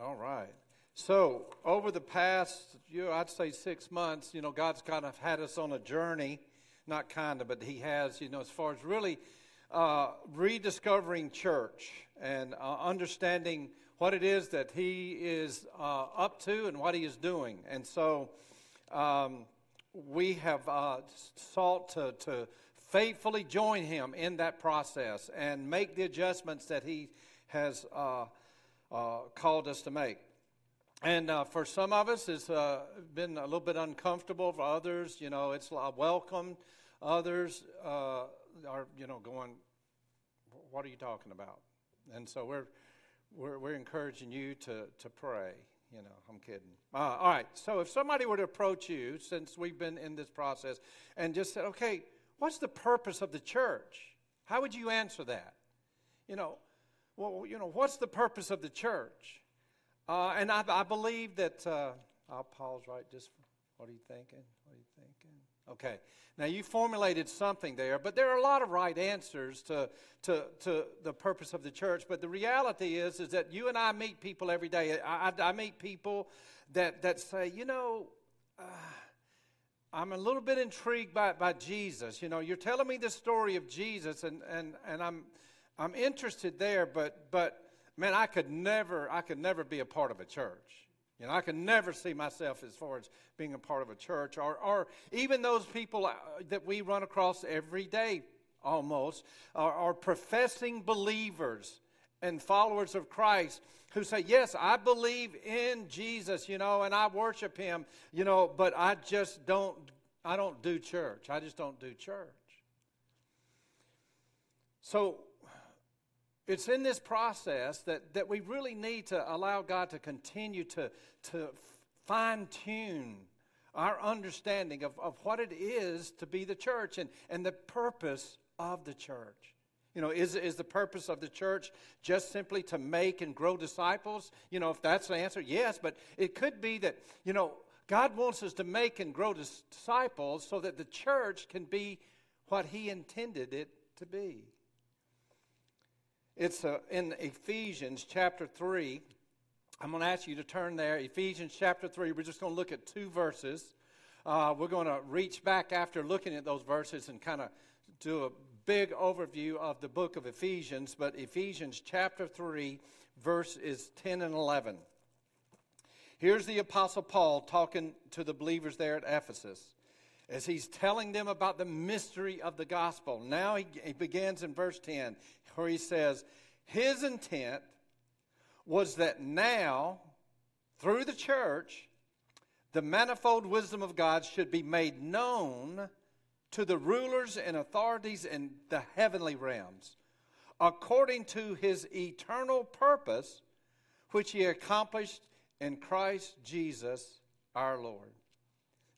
All right. So, over the past, you know, I'd say six months, you know, God's kind of had us on a journey. Not kind of, but He has, you know, as far as really uh, rediscovering church and uh, understanding what it is that He is uh, up to and what He is doing. And so, um, we have uh, sought to, to faithfully join Him in that process and make the adjustments that He has uh, called us to make. And uh, for some of us, it's uh, been a little bit uncomfortable. For others, you know, it's welcome. Others uh, are, you know, going, "What are you talking about?" And so we're we're, we're encouraging you to to pray. You know, I'm kidding. Uh, all right. So if somebody were to approach you, since we've been in this process, and just said, "Okay, what's the purpose of the church?" How would you answer that? You know, well, you know, what's the purpose of the church? Uh, and I, I, believe that, uh, I'll pause right just, what are you thinking? What are you thinking? Okay. Now you formulated something there, but there are a lot of right answers to, to, to the purpose of the church. But the reality is, is that you and I meet people every day. I, I, I meet people that, that say, you know, uh, I'm a little bit intrigued by, by Jesus. You know, you're telling me the story of Jesus, and, and, and I'm, I'm interested there, but but man, I could never I could never be a part of a church. You know, I could never see myself as far as being a part of a church, or or even those people uh, that we run across every day, almost, are, are professing believers and followers of Christ who say, Yes, I believe in Jesus, you know, and I worship him, you know, but I just don't I don't do church. I just don't do church. So it's in this process that, that we really need to allow God to continue to, to fine tune our understanding of, of what it is to be the church and, and the purpose of the church. You know, is, is the purpose of the church just simply to make and grow disciples? You know, if that's the answer, yes, but it could be that, you know, God wants us to make and grow disciples so that the church can be what He intended it to be. It's uh, in Ephesians chapter 3. I'm going to ask you to turn there. Ephesians chapter 3. We're just going to look at two verses. Uh, we're going to reach back after looking at those verses and kind of do a big overview of the book of Ephesians. But Ephesians chapter 3, verse is 10 and 11. Here's the Apostle Paul talking to the believers there at Ephesus as he's telling them about the mystery of the gospel. Now he, he begins in verse 10 where he says, His intent was that now, through the church, the manifold wisdom of God should be made known to the rulers and authorities in the heavenly realms, according to his eternal purpose, which he accomplished in Christ Jesus our Lord.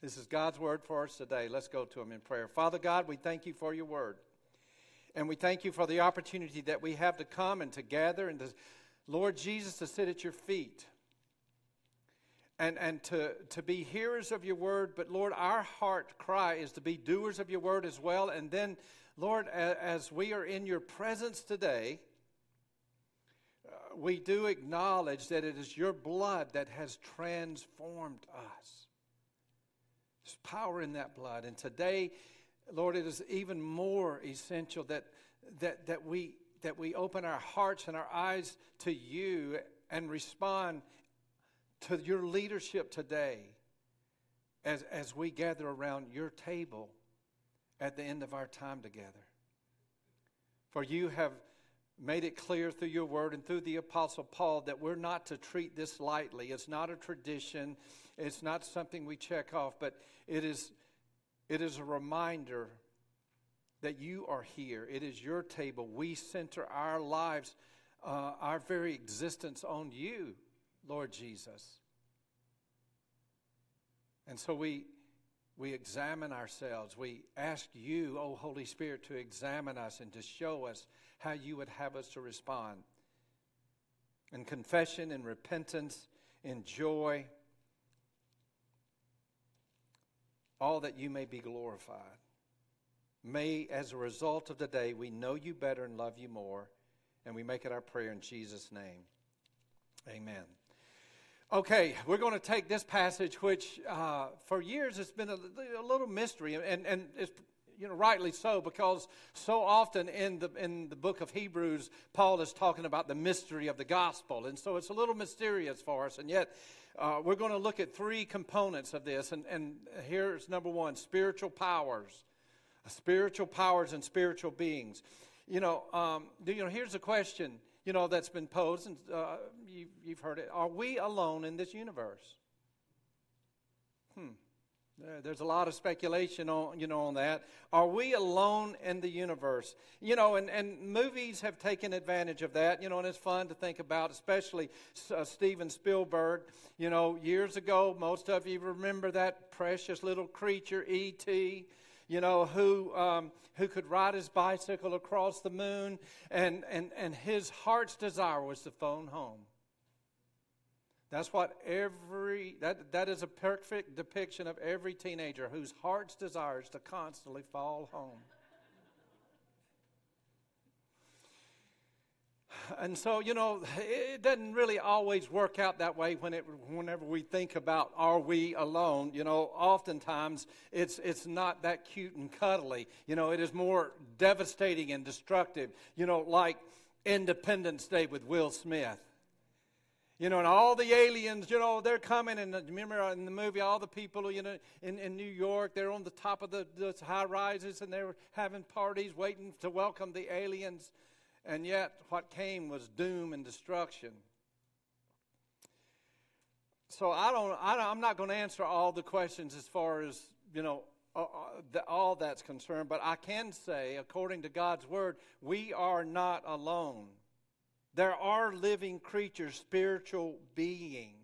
This is God's word for us today. Let's go to him in prayer. Father God, we thank you for your word. And we thank you for the opportunity that we have to come and to gather and to, Lord Jesus, to sit at your feet and, and to, to be hearers of your word. But Lord, our heart cry is to be doers of your word as well. And then, Lord, as we are in your presence today, uh, we do acknowledge that it is your blood that has transformed us. There's power in that blood. And today, Lord, it is even more essential that, that, that, we, that we open our hearts and our eyes to you and respond to your leadership today as, as we gather around your table at the end of our time together. For you have made it clear through your word and through the Apostle Paul that we're not to treat this lightly. It's not a tradition, it's not something we check off, but it is it is a reminder that you are here. It is your table. We center our lives, uh, our very existence on you, Lord Jesus. And so we, we examine ourselves. We ask you, O Holy Spirit, to examine us and to show us how you would have us to respond. In confession, in repentance, in joy, all that you may be glorified. May, as a result of today, we know you better and love you more. And we make it our prayer in Jesus' name. Amen. Okay, we're going to take this passage, which uh, for years has been a, a, little mystery, and, and it's you know rightly so because so often in the in the book of Hebrews, Paul is talking about the mystery of the gospel, and so it's a little mysterious for us. And yet, uh, we're going to look at three components of this, and and here's number one: spiritual powers, spiritual powers, and spiritual beings. You know, um, you know. Here's a question you know, that's been posed, and uh, you, you've heard it. Are we alone in this universe? Hmm. There's a lot of speculation on, you know, on that. Are we alone in the universe? You know, and, and movies have taken advantage of that, you know, and it's fun to think about, especially uh, Steven Spielberg. You know, years ago, most of you remember that precious little creature, E.T., you know, who, um, who could ride his bicycle across the moon, and, and, and his heart's desire was to phone home. That's what every, that, that is a perfect depiction of every teenager whose heart's desire is to constantly fall home. and so you know it doesn't really always work out that way when it, whenever we think about are we alone. You know oftentimes it's it's not that cute and cuddly. You know it is more devastating and destructive. You know like independence day with will smith you know, and all the aliens, you know, they're coming. And remember in the movie, all the people, you know, in, in New York, they're on the top of the, the high rises and they're having parties waiting to welcome the aliens and yet what came was doom and destruction. So I don't, I am not going to answer all the questions as far as you know uh, uh, the, all that's concerned, but I can say, according to God's word, we are not alone. There are living creatures, spiritual beings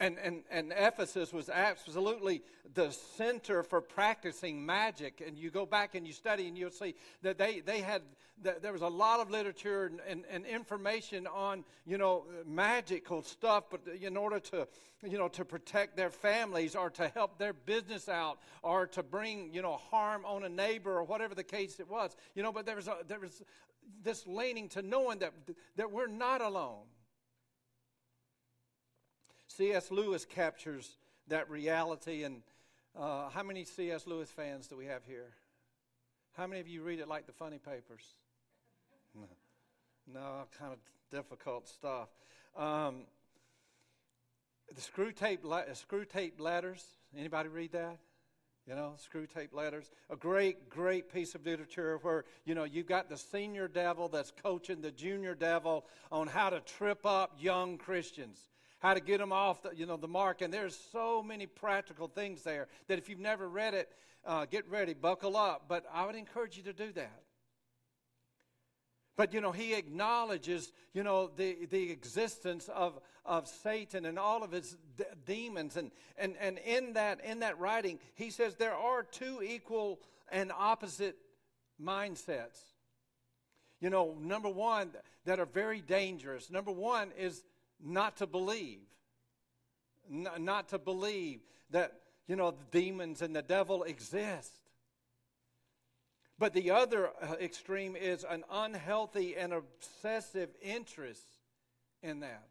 and, and, and Ephesus was absolutely the center for practicing magic. And you go back and you study, and you'll see that they, they had, there was a lot of literature and, and, and, information on, you know, magical stuff, but in order to, you know, to protect their families or to help their business out or to bring, you know, harm on a neighbor or whatever the case it was. You know, but there was, a, there was this leaning to knowing that, that we're not alone C.S. Lewis captures that reality. And uh, how many C.S. Lewis fans do we have here? How many of you read it like the funny papers? No, no kind of difficult stuff. Um, the Screwtape, uh, Screwtape letters. Anybody read that? You know, Screwtape letters. A great, great piece of literature where, you know, you've got the senior devil that's coaching the junior devil on how to trip up young Christians how to get them off the, you know, the mark. And there's so many practical things there that if you've never read it, uh, get ready, buckle up. But I would encourage you to do that. But, you know, he acknowledges, you know, the, the existence of, of Satan and all of his d- demons. And, and, and in, that, in that writing, he says there are two equal and opposite mindsets. You know, number one, that are very dangerous. Number one is not to believe. N- not to believe that, you know, the demons and the devil exist. But the other uh, extreme is an unhealthy and obsessive interest in that.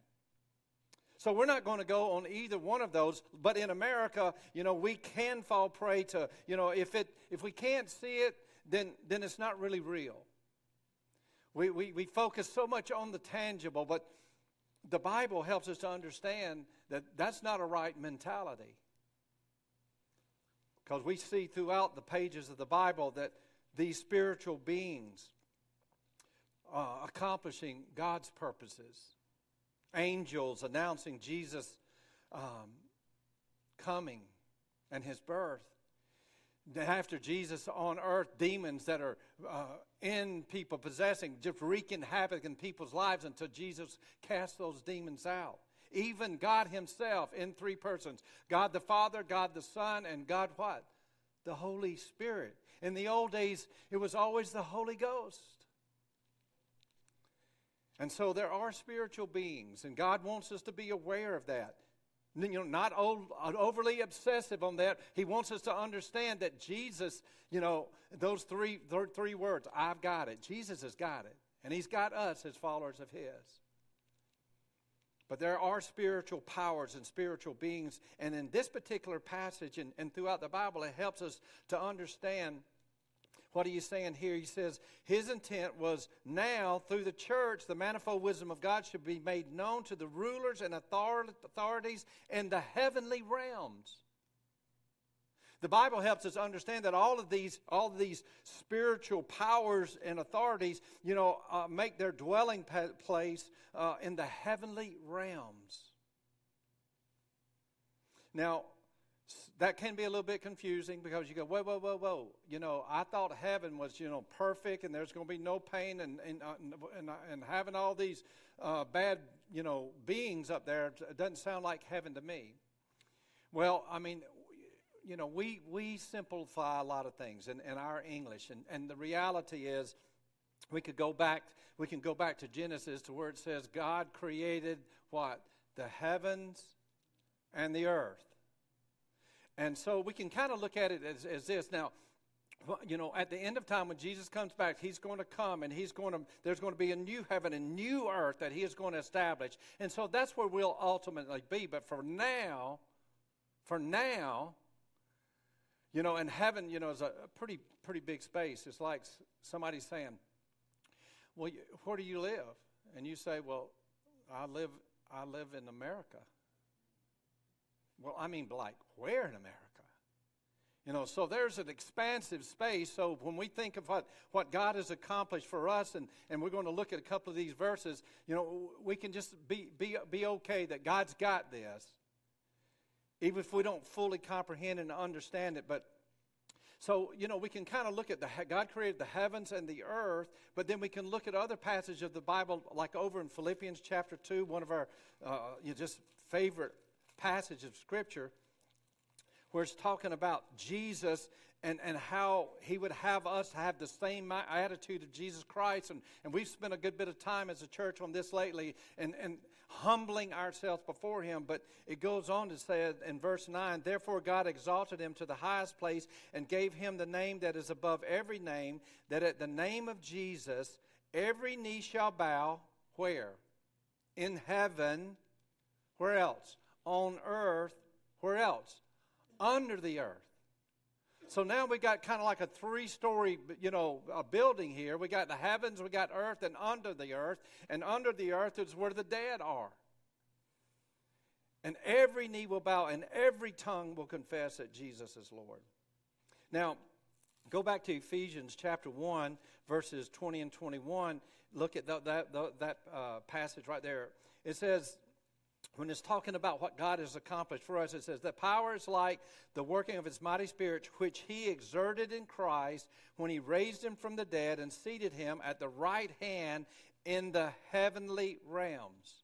So we're not going to go on either one of those. But in America, you know, we can fall prey to, you know, if it if we can't see it, then then it's not really real. We we, we focus so much on the tangible, but the Bible helps us to understand that that's not a right mentality. Because we see throughout the pages of the Bible that these spiritual beings uh, accomplishing God's purposes, angels announcing Jesus' um, coming and his birth, after Jesus on earth, demons that are uh, in people, possessing, just wreaking havoc in people's lives until Jesus cast those demons out. Even God Himself in three persons God the Father, God the Son, and God what? The Holy Spirit. In the old days, it was always the Holy Ghost. And so there are spiritual beings, and God wants us to be aware of that you know, not uh, overly obsessive on that. He wants us to understand that Jesus, you know, those three, three words, I've got it. Jesus has got it. And he's got us as followers of his. But there are spiritual powers and spiritual beings. And in this particular passage and, and throughout the Bible, it helps us to understand what you saying here? He says his intent was now, through the church, the manifold wisdom of God should be made known to the rulers and authorities in the heavenly realms. The Bible helps us understand that all of these, all of these spiritual powers and authorities, you know, uh, make their dwelling place uh, in the heavenly realms. Now, that can be a little bit confusing because you go, whoa, whoa, whoa, whoa. You know, I thought heaven was, you know, perfect and there's going to be no pain and, and, uh, and, uh, and, having all these uh, bad, you know, beings up there doesn't sound like heaven to me. Well, I mean, you know, we, we simplify a lot of things in, in our English. And, and the reality is, we could go back, we can go back to Genesis to where it says God created what? The heavens and the earth. And so we can kind of look at it as, as this. Now, you know, at the end of time, when Jesus comes back, he's going to come and he's going to, there's going to be a new heaven and new earth that he is going to establish. And so that's where we'll ultimately be. But for now, for now, you know, and heaven, you know, is a pretty, pretty big space. It's like somebody saying, well, where do you live? And you say, well, I live, I live in America. Well, I mean, like, where in America? You know, so there's an expansive space. So when we think of what, what God has accomplished for us, and, and we're going to look at a couple of these verses, you know, we can just be, be, be okay that God's got this, even if we don't fully comprehend and understand it. But so, you know, we can kind of look at the God created the heavens and the earth, but then we can look at other passages of the Bible, like over in Philippians chapter 2, one of our uh, you know, just favorite passage of Scripture where it's talking about Jesus and, and how he would have us have the same attitude of Jesus Christ. And, and we've spent a good bit of time as a church on this lately and, and humbling ourselves before him. But it goes on to say in verse 9, Therefore God exalted him to the highest place and gave him the name that is above every name, that at the name of Jesus every knee shall bow. Where? In heaven. Where else? on earth, where else? Under the earth. So now we got kind of like a three story, you know, a building here. We got the heavens, we got earth, and under the earth. And under the earth is where the dead are. And every knee will bow and every tongue will confess that Jesus is Lord. Now, go back to Ephesians chapter 1, verses 20 and 21. Look at that, the, that uh, passage right there. It says, when it's talking about what God has accomplished for us, it says that power is like the working of his mighty spirit, which he exerted in Christ when he raised him from the dead and seated him at the right hand in the heavenly realms.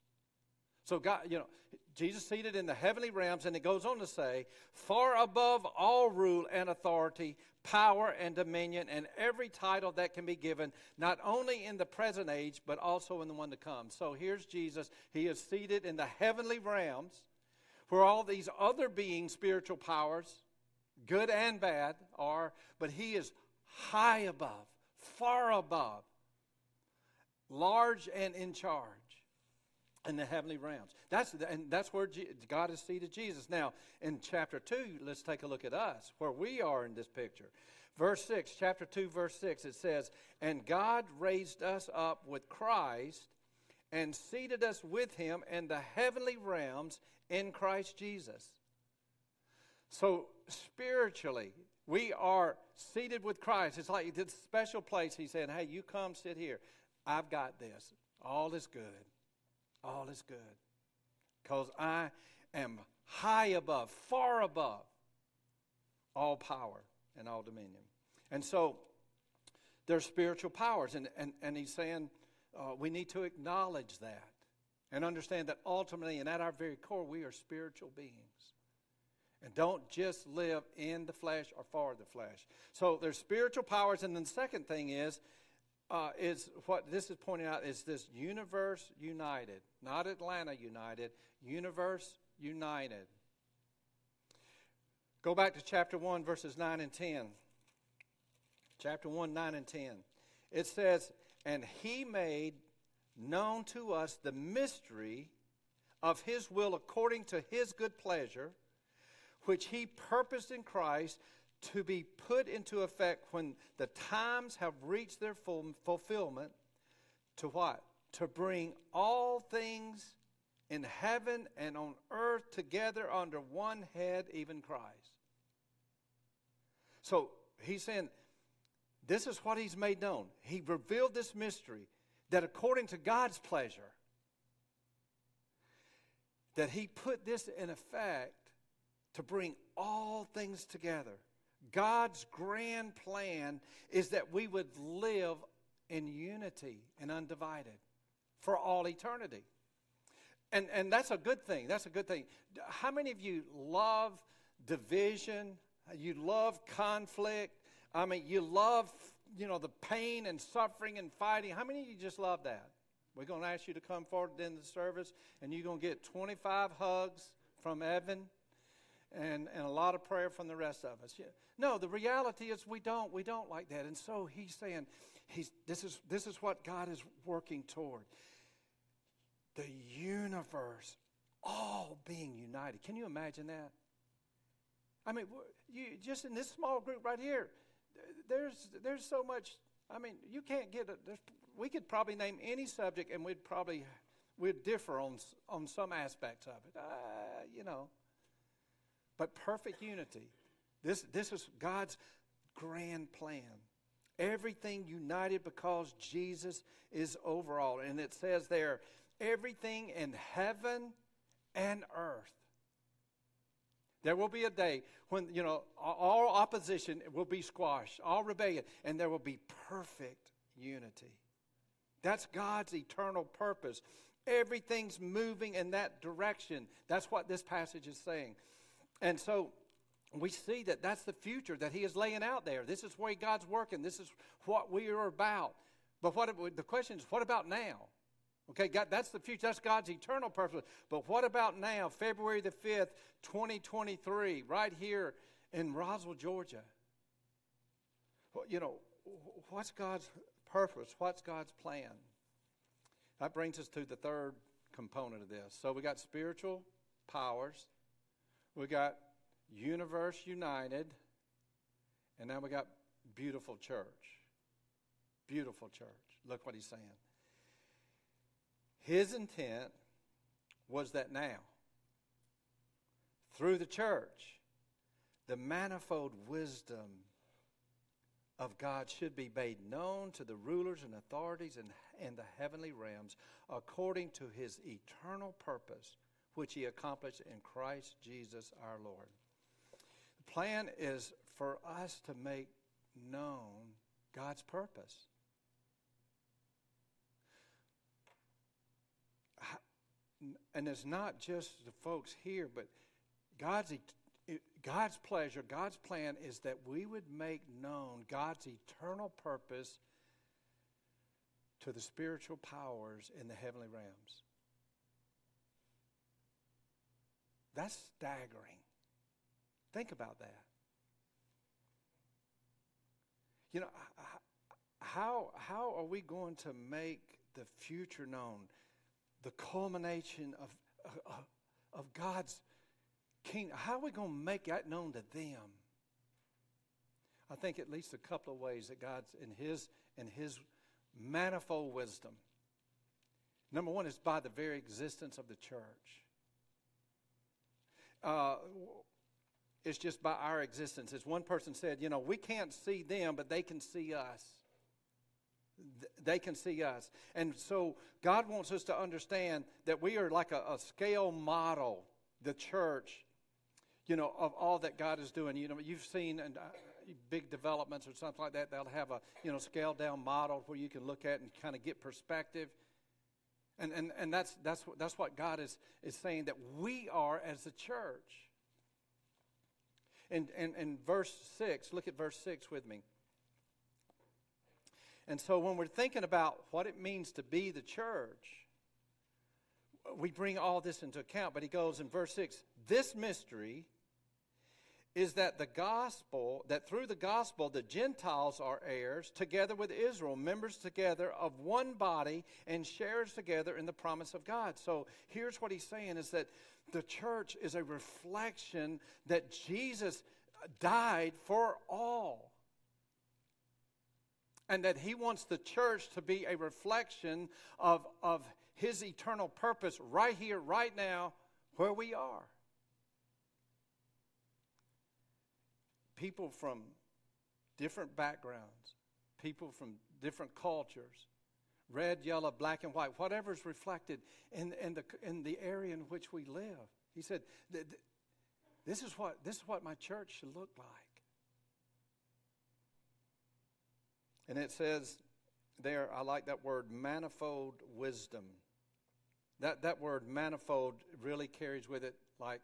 So, God, you know, Jesus seated in the heavenly realms, and it goes on to say, far above all rule and authority, power and dominion, and every title that can be given, not only in the present age, but also in the one to come. So here's Jesus. He is seated in the heavenly realms, where all these other beings, spiritual powers, good and bad, are, but he is high above, far above, large and in charge in the heavenly realms. That's and that's where God has seated Jesus. Now, in chapter 2, let's take a look at us, where we are in this picture. Verse 6, chapter 2, verse 6, it says, And God raised us up with Christ and seated us with him in the heavenly realms in Christ Jesus. So, spiritually, we are seated with Christ. It's like this special place. He said, Hey, you come sit here. I've got this. All is good all is good. Because I am high above, far above all power and all dominion. And so there's spiritual powers. And, and, and he's saying uh, we need to acknowledge that and understand that ultimately and at our very core, we are spiritual beings. And don't just live in the flesh or for the flesh. So there's spiritual powers. And then the second thing is uh, is what this is pointing out is this universe united, not Atlanta united, universe united. Go back to chapter 1, verses 9 and 10. Chapter 1, 9 and 10. It says, And he made known to us the mystery of his will according to his good pleasure, which he purposed in Christ to be put into effect when the times have reached their full fulfillment. To what? To bring all things in heaven and on earth together under one head, even Christ. So he's saying, this is what he's made known. He revealed this mystery that according to God's pleasure, that he put this in effect to bring all things together. God's grand plan is that we would live in unity and undivided for all eternity. And, and that's a good thing. That's a good thing. How many of you love division? You love conflict? I mean, you love, you know, the pain and suffering and fighting. How many of you just love that? We're going to ask you to come forward in the service, and you're going to get 25 hugs from Evan and, and a lot of prayer from the rest of us. No, the reality is we don't. We don't like that. And so he's saying, he's, this, is, this is what God is working toward the universe all being united. Can you imagine that? I mean, you, just in this small group right here, there's, there's so much. I mean, you can't get it. We could probably name any subject and we'd probably we'd differ on, on some aspects of it. Uh, you know. But perfect unity. This, this is God's grand plan. Everything united because Jesus is overall. And it says there, everything in heaven and earth. There will be a day when, you know, all opposition will be squashed, all rebellion, and there will be perfect unity. That's God's eternal purpose. Everything's moving in that direction. That's what this passage is saying. And so we see that that's the future that He is laying out there. This is where God's working. This is what we are about. But what the question is, what about now? Okay, God, that's the future. That's God's eternal purpose. But what about now, February the 5th, 2023, right here in Roswell, Georgia? Well, you know, what's God's purpose? What's God's plan? That brings us to the third component of this. So we got spiritual powers, we got universe united, and now we got beautiful church. Beautiful church. Look what he's saying. His intent was that now, through the church, the manifold wisdom of God should be made known to the rulers and authorities in, in the heavenly realms according to his eternal purpose, which he accomplished in Christ Jesus our Lord. The plan is for us to make known God's purpose. and it's not just the folks here, but God's God's pleasure, God's plan is that we would make known God's eternal purpose to the spiritual powers in the heavenly realms. That's staggering. Think about that. You know, how, how are we going to make the future known? the culmination of, uh, of God's kingdom. How are we going to make that known to them? I think at least a couple of ways that God's in His in His manifold wisdom. Number one is by the very existence of the church. Uh, it's just by our existence. As one person said, you know, we can't see them, but they can see us they can see us. And so God wants us to understand that we are like a, a, scale model, the church, you know, of all that God is doing. You know, you've seen and, uh, big developments or something like that. They'll have a, you know, scaled down model where you can look at and kind of get perspective. And, and, and that's, that's, that's what God is, is saying that we are as a church. And in, in verse 6, look at verse 6 with me. And so when we're thinking about what it means to be the church, we bring all this into account. But he goes in verse 6 this mystery is that the gospel, that through the gospel, the Gentiles are heirs together with Israel, members together of one body, and shares together in the promise of God. So here's what he's saying is that the church is a reflection that Jesus died for all. And that he wants the church to be a reflection of, of his eternal purpose right here, right now, where we are. People from different backgrounds, people from different cultures, red, yellow, black, and white, whatever is reflected in, in, the, in the area in which we live. He said, this is, what, this is what my church should look like. And it says there, I like that word, manifold wisdom. That, that word manifold really carries with it like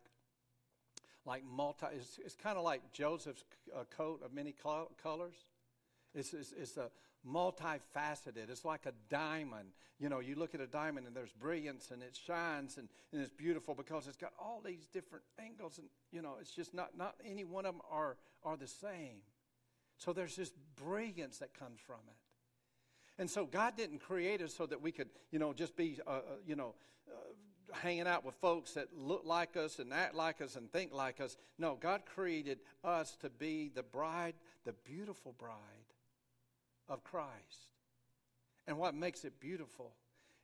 like multi, it's, it's kind of like Joseph's uh, coat of many colors. It's, it's, it's a multifaceted. It's like a diamond. You know, you look at a diamond and there's brilliance and it shines and, and it's beautiful because it's got all these different angles and, you know, it's just not, not any one of them are, are the same. So there's this brilliance that comes from it. And so God didn't create us so that we could, you know, just be, uh, uh you know, uh, hanging out with folks that look like us and act like us and think like us. No, God created us to be the bride, the beautiful bride of Christ. And what makes it beautiful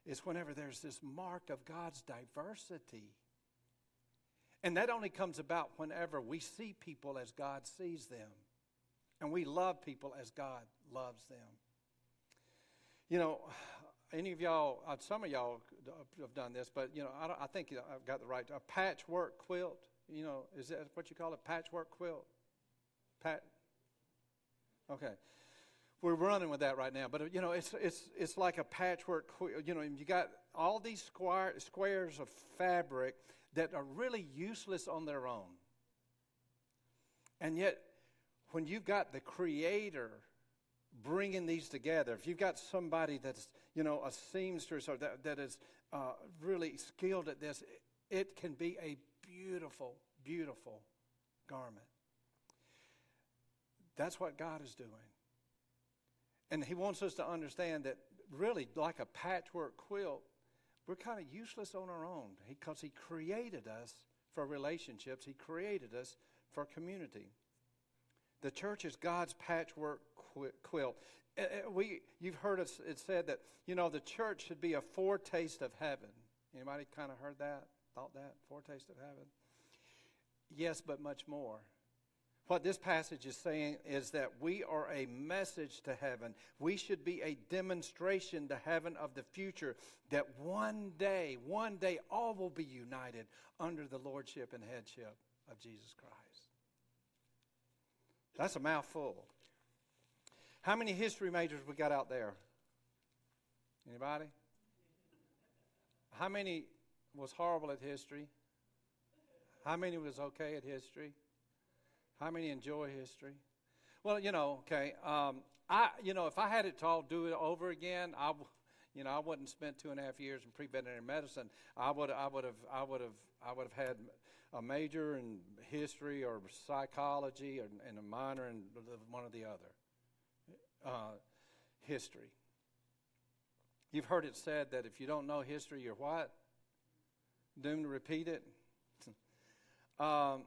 is whenever there's this mark of God's diversity. And that only comes about whenever we see people as God sees them. And we love people as God loves them. You know, any of y'all, uh, some of y'all have done this, but you know, I, I, think I've got the right. A patchwork quilt, you know, is that what you call it? Patchwork quilt, pat. Okay, we're running with that right now, but you know, it's it's it's like a patchwork quilt. You know, you got all these square, squares of fabric that are really useless on their own, and yet, when you've got the Creator bringing these together, if you've got somebody that's, you know, a seamstress or that, that is uh, really skilled at this, it can be a beautiful, beautiful garment. That's what God is doing. And He wants us to understand that really, like a patchwork quilt, we're kind of useless on our own because He created us for relationships, He created us for community. The church is God's patchwork quilt. Uh, uh, we, you've heard it said that, you know, the church should be a foretaste of heaven. Anybody kind of heard that, thought that? Foretaste of heaven? Yes, but much more. What this passage is saying is that we are a message to heaven. We should be a demonstration to heaven of the future that one day, one day, all will be united under the lordship and headship of Jesus Christ. That's a mouthful. How many history majors we got out there? Anybody? How many was horrible at history? How many was okay at history? How many enjoy history? Well, you know, okay. Um, I, you know, if I had it all do it over again, I, you know, I wouldn't spend two and a half years in pre-veterinary medicine. I would, I would have, I would have, I would have had a major in history or psychology and, and a minor in one or the other uh, history. You've heard it said that if you don't know history, you're what? Doomed to repeat it. um,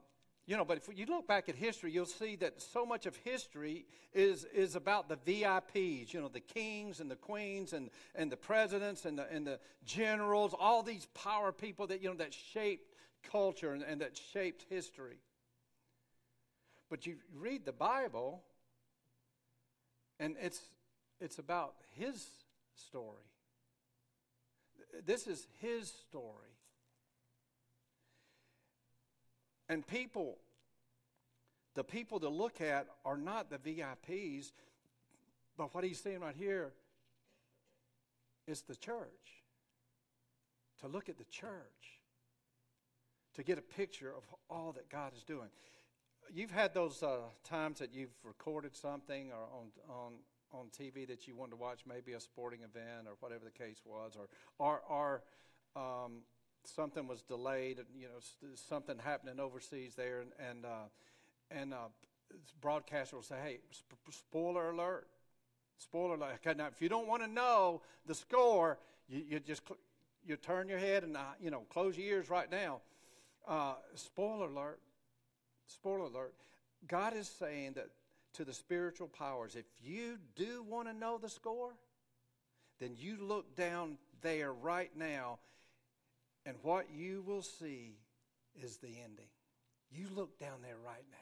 you know, but if you look back at history, you'll see that so much of history is, is about the VIPs, you know, the kings and the queens and, and the presidents and the, and the generals, all these power people that, you know, that shaped culture and, and that shaped history. But you read the Bible, and it's, it's about his story. This is his story. And people, the people to look at are not the VIPs, but what he's saying right here is the church. To look at the church, to get a picture of all that God is doing you've had those uh, times that you've recorded something or on on on TV that you wanted to watch, maybe a sporting event or whatever the case was, or or, or um, something was delayed, you know, something happening overseas there, and and, uh, and uh, broadcaster will say, "Hey, sp- spoiler alert." Spoiler alert. Okay, now, if you don't want to know the score, you, you just cl- you turn your head and uh, you know close your ears right now. Uh, spoiler alert. Spoiler alert. God is saying that to the spiritual powers, if you do want to know the score, then you look down there right now, and what you will see is the ending. You look down there right now.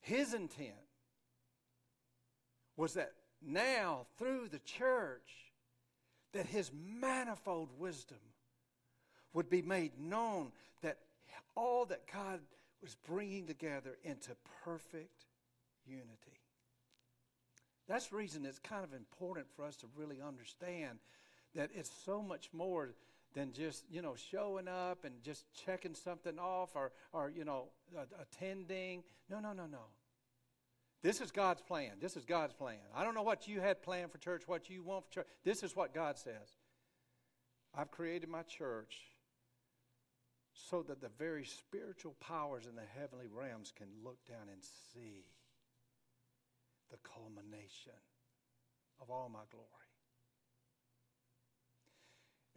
His intent was that now, through the church, that his manifold wisdom would be made known, that all that God was bringing together into perfect unity. That's the reason it's kind of important for us to really understand that it's so much more than just, you know, showing up and just checking something off or, or you know, attending. No, no, no, no. This is God's plan. This is God's plan. I don't know what you had planned for church, what you want for church. This is what God says. I've created my church so that the very spiritual powers in the heavenly realms can look down and see the culmination of all my glory.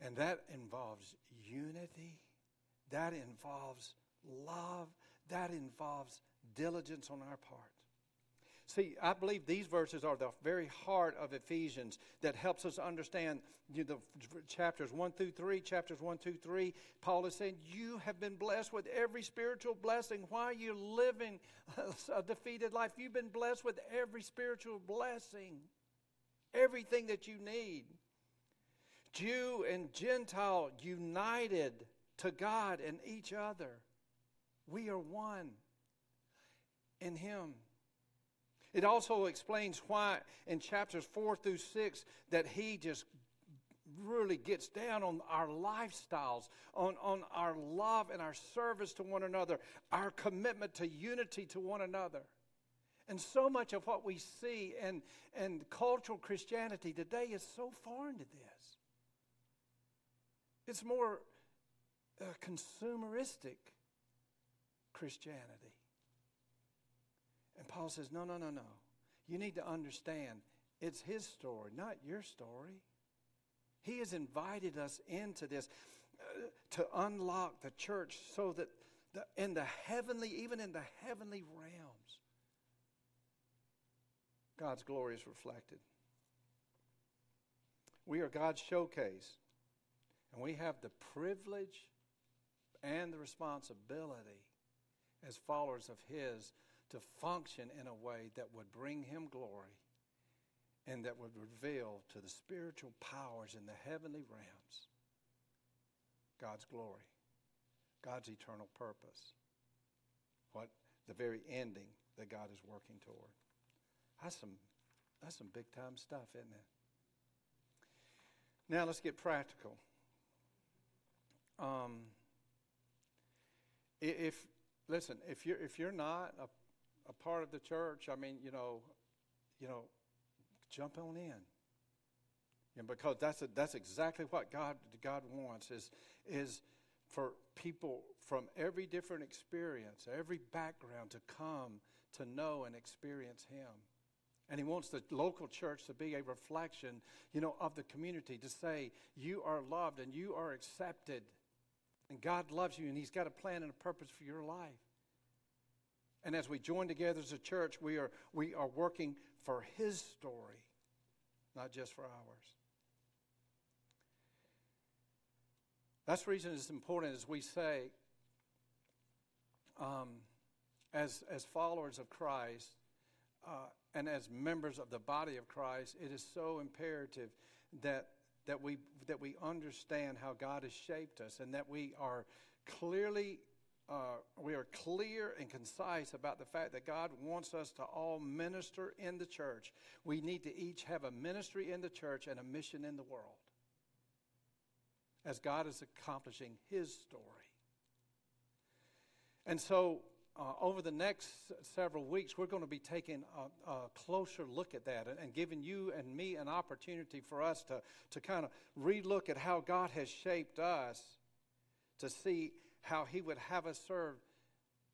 And that involves unity, that involves love, that involves diligence on our part. See, I believe these verses are the very heart of Ephesians that helps us understand you know, the chapters 1 through 3. Chapters 1 through 3, Paul is saying, You have been blessed with every spiritual blessing. Why are you living a defeated life? You've been blessed with every spiritual blessing, everything that you need. Jew and Gentile united to God and each other. We are one in Him. It also explains why in chapters 4 through 6 that he just really gets down on our lifestyles, on, on our love and our service to one another, our commitment to unity to one another. And so much of what we see in, in cultural Christianity today is so foreign to this. It's more uh, consumeristic Christianity. And Paul says, No, no, no, no. You need to understand it's his story, not your story. He has invited us into this uh, to unlock the church so that the, in the heavenly, even in the heavenly realms, God's glory is reflected. We are God's showcase, and we have the privilege and the responsibility as followers of His to function in a way that would bring him glory and that would reveal to the spiritual powers in the heavenly realms God's glory, God's eternal purpose, what the very ending that God is working toward. That's some, that's some big time stuff, isn't it? Now let's get practical. Um, if listen, if you're if you're not a a part of the church, I mean, you know, you know, jump on in. And because that's a, that's exactly what God God wants is is for people from every different experience, every background to come to know and experience Him. And He wants the local church to be a reflection, you know, of the community to say you are loved and you are accepted, and God loves you, and He's got a plan and a purpose for your life. And as we join together as a church, we are, we are working for His story, not just for ours. That's the reason it's important, as we say, um, as, as followers of Christ uh, and as members of the body of Christ, it is so imperative that, that, we, that we understand how God has shaped us and that we are clearly uh, we are clear and concise about the fact that God wants us to all minister in the church. We need to each have a ministry in the church and a mission in the world as God is accomplishing His story. And so, uh, over the next several weeks, we're going to be taking a, a closer look at that and, and, giving you and me an opportunity for us to, to kind of relook at how God has shaped us to see how He would have us serve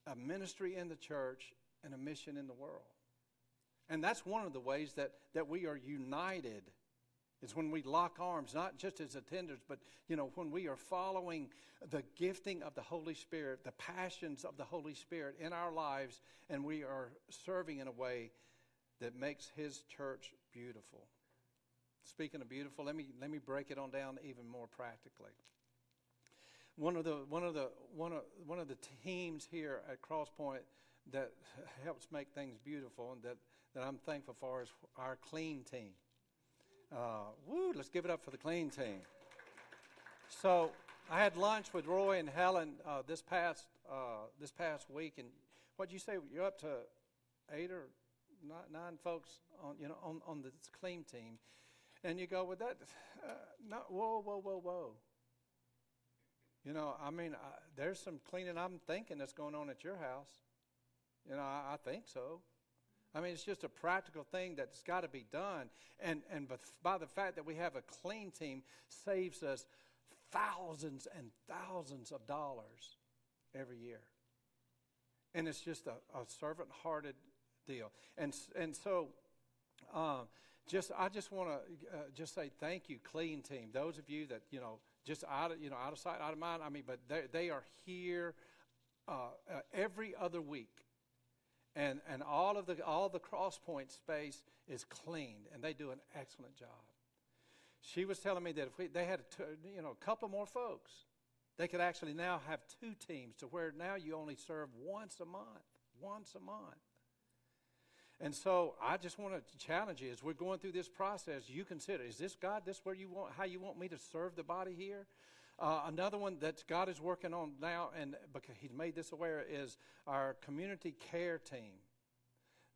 a ministry in the church and a mission in the world. And that's one of the ways that, that we are united is when we lock arms, not just as attenders, but you know, when we are following the gifting of the Holy Spirit, the passions of the Holy Spirit in our lives, and we are serving in a way that makes His church beautiful. Speaking of beautiful, let me let me break it on down even more practically. One of the one of the one of one of the teams here at Crosspoint that helps make things beautiful and that, that I'm thankful for is our clean team. Uh, woo, let's give it up for the clean team. So I had lunch with Roy and Helen uh, this past uh, this past week, and what you say? You're up to eight or nine folks on you know on on this clean team, and you go with that. Uh, not whoa whoa whoa whoa. You know, I mean, there's some cleaning I'm thinking that's going on at your house. You know, I, I think so. I mean, it's just a practical thing that's got to be done. And, and by the fact that we have a clean team saves us thousands and thousands of dollars every year. And it's just a, a servant hearted deal. And, and so, um, just I just want to uh, just say thank you, clean team. Those of you that you know just out of you know out of sight, out of mind. I mean, but they they are here uh, uh, every other week and, and all of the all the crosspoint space is cleaned, and they do an excellent job. She was telling me that if we, they had you know a couple more folks, they could actually now have two teams to where now you only serve once a month, once a month. And so I just want to challenge you as we're going through this process. You consider: Is this God? This where you want? How you want me to serve the body here? Uh, another one that God is working on now, and because He's made this aware, is our community care team.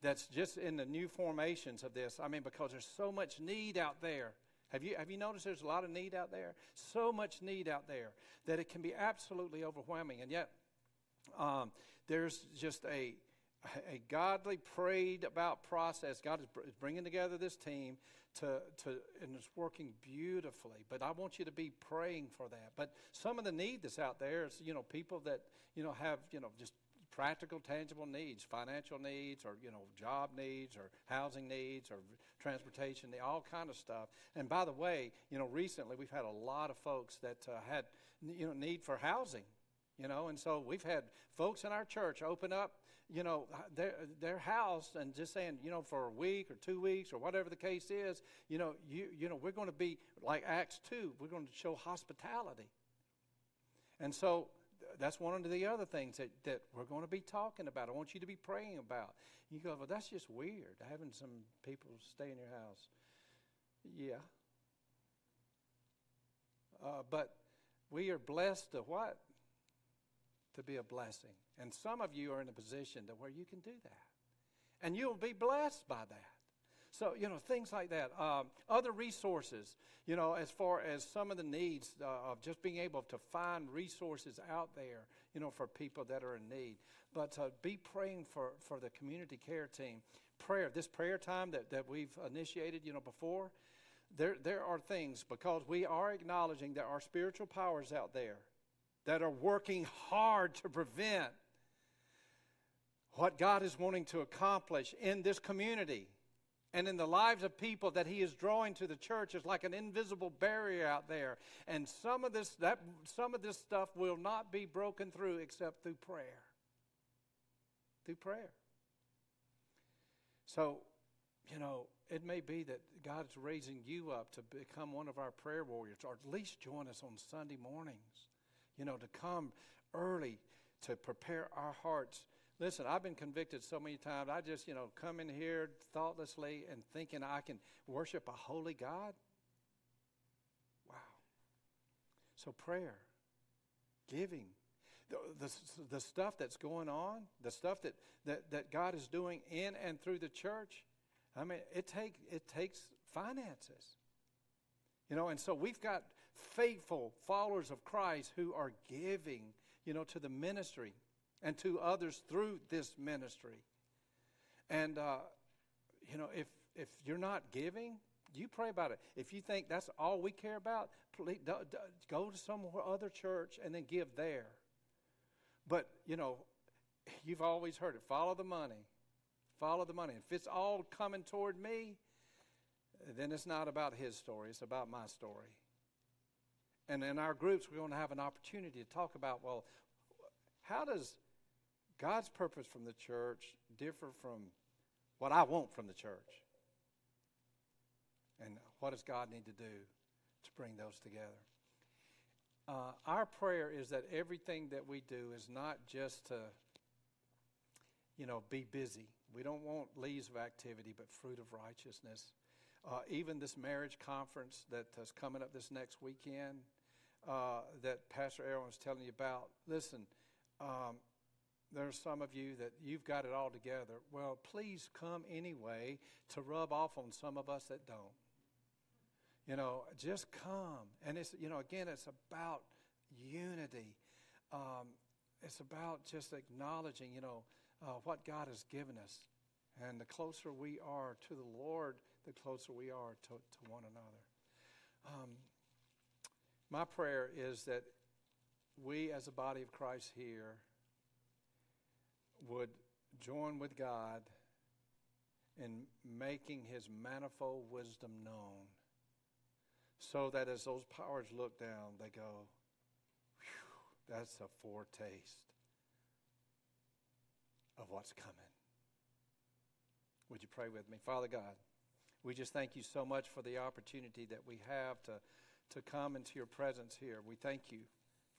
That's just in the new formations of this. I mean, because there's so much need out there. Have you, have you noticed there's a lot of need out there? So much need out there that it can be absolutely overwhelming. And yet, um, there's just a, a godly, prayed about process. God is bringing together this team to, to, and it's working beautifully. But I want you to be praying for that. But some of the need that's out there is, you know, people that, you know, have, you know, just practical, tangible needs, financial needs, or you know, job needs, or housing needs, or transportation, all kind of stuff. And by the way, you know, recently we've had a lot of folks that uh, had you know need for housing, you know, and so we've had folks in our church open up you know, their, their house and just saying, you know, for a week or two weeks or whatever the case is, you know, you, you know, we're going to be like Acts 2, we're going to show hospitality. And so that's one of the other things that, that we're going to be talking about. I want you to be praying about. You go, well, that's just weird, having some people stay in your house. Yeah. Uh, but we are blessed to what? To be a blessing. And some of you are in a position to where you can do that. And you'll be blessed by that. So, you know, things like that. Um, other resources, you know, as far as some of the needs uh, of just being able to find resources out there, you know, for people that are in need. But uh, be praying for, for the community care team. Prayer, this prayer time that, that we've initiated, you know, before, there, there are things because we are acknowledging there are spiritual powers out there that are working hard to prevent what God is wanting to accomplish in this community and in the lives of people that he is drawing to the church is like an invisible barrier out there. And some of this that some of this stuff will not be broken through except through prayer. Through prayer. So you know it may be that god's raising you up to become one of our prayer warriors or at least join us on sunday mornings you know to come early to prepare our hearts Listen, I've been convicted so many times. I just, you know, come in here thoughtlessly and thinking I can worship a holy God. Wow. So, prayer, giving, the, the, the stuff that's going on, the stuff that, that, that God is doing in and through the church, I mean, it, take, it takes finances. You know, and so we've got faithful followers of Christ who are giving, you know, to the ministry and to others through this ministry. And, uh, you know, if, if you're not giving, you pray about it. If you think that's all we care about, please, do, go to some other church and then give there. But, you know, you've always heard it follow the money. Follow the money. If it's all coming toward me, then it's not about his story, it's about my story. And in our groups, we're going to have an opportunity to talk about well, how does God's purpose from the church differ from what I want from the church? And what does God need to do to bring those together? Uh, our prayer is that everything that we do is not just to, you know, be busy. We don't want leaves of activity, but fruit of righteousness. Uh, even this marriage conference that is coming up this next weekend, uh, that Pastor Aaron was telling you about. Listen, um, there's some of you that you've got it all together. Well, please come anyway to rub off on some of us that don't. You know, just come. And it's, you know, again, it's about unity. Um, it's about just acknowledging, you know, uh, what God has given us. And the closer we are to the Lord, the closer we are to, to one another. Um, my prayer is that we, as a body of Christ here, would join with God in making his manifold wisdom known so that as those powers look down, they go, that's a foretaste of what's coming. Would you pray with me? Father God, we just thank you so much for the opportunity that we have to, to come into your presence here. We thank you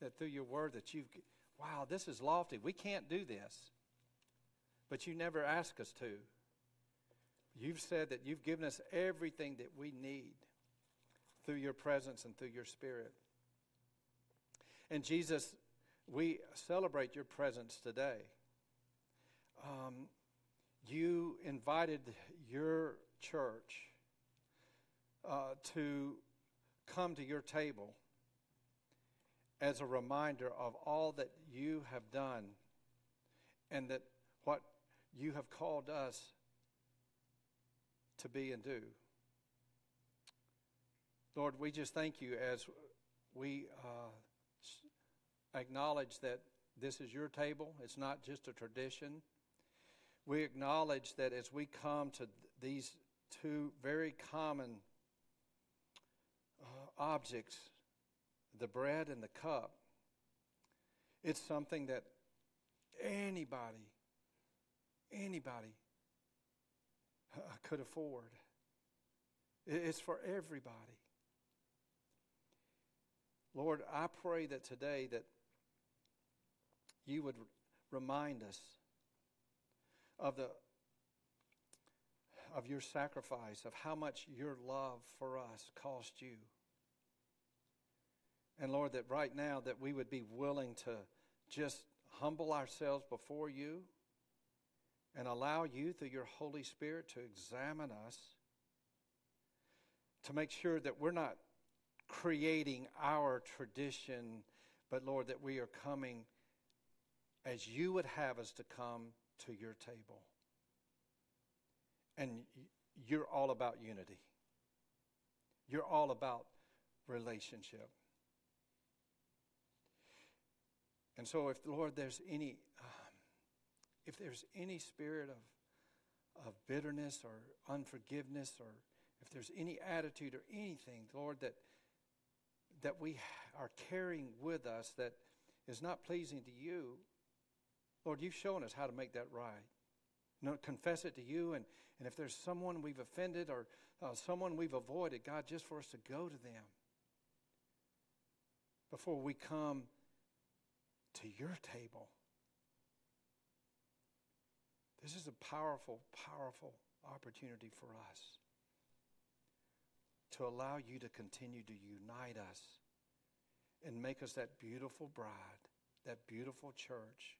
that through your word that you've, wow, this is lofty. We can't do this. But you never ask us to. You've said that you've given us everything that we need through your presence and through your spirit. And Jesus, we celebrate your presence today. Um, you invited your church uh, to come to your table as a reminder of all that you have done and that you have called us to be and do. Lord, we just thank you as we uh, acknowledge that this is your table. It's not just a tradition. We acknowledge that as we come to these two very common uh, objects, the bread and the cup, it's something that anybody, anybody could afford. It's for everybody. Lord, I pray that today that you would remind us of the of your sacrifice, of how much your love for us cost you. And Lord, that right now that we would be willing to just humble ourselves before you and allow you through your Holy Spirit to examine us to make sure that we're not creating our tradition, but Lord, that we are coming as you would have us to come to your table. And you're all about unity, you're all about relationship. And so, if Lord, there's any, um, if there's any spirit of, of bitterness or unforgiveness, or if there's any attitude or anything, Lord, that that we are carrying with us that is not pleasing to you, Lord, you've shown us how to make that right. Confess it to you, and, and if there's someone we've offended or uh, someone we've avoided, God, just for us to go to them before we come to your table. This is a powerful, powerful opportunity for us to allow you to continue to unite us and make us that beautiful bride, that beautiful church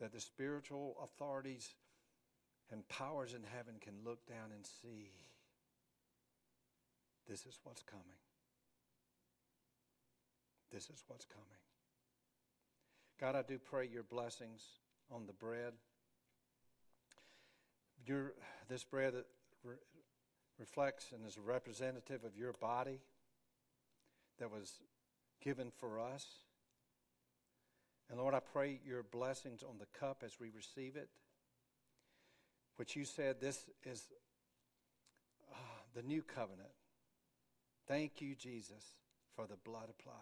that the spiritual authorities and powers in heaven can look down and see this is what's coming. This is what's coming. God, I do pray your blessings on the bread. Your, this bread re- reflects and is representative of your body that was given for us. And Lord, I pray your blessings on the cup as we receive it, which you said this is uh, the new covenant. Thank you, Jesus, for the blood applied.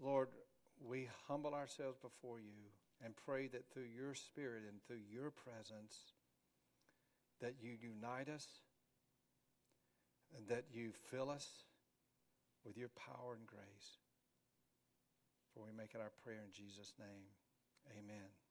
Lord, we humble ourselves before you and pray that through your spirit and through your presence that you unite us and that you fill us with your power and grace. For we make it our prayer in Jesus' name. Amen.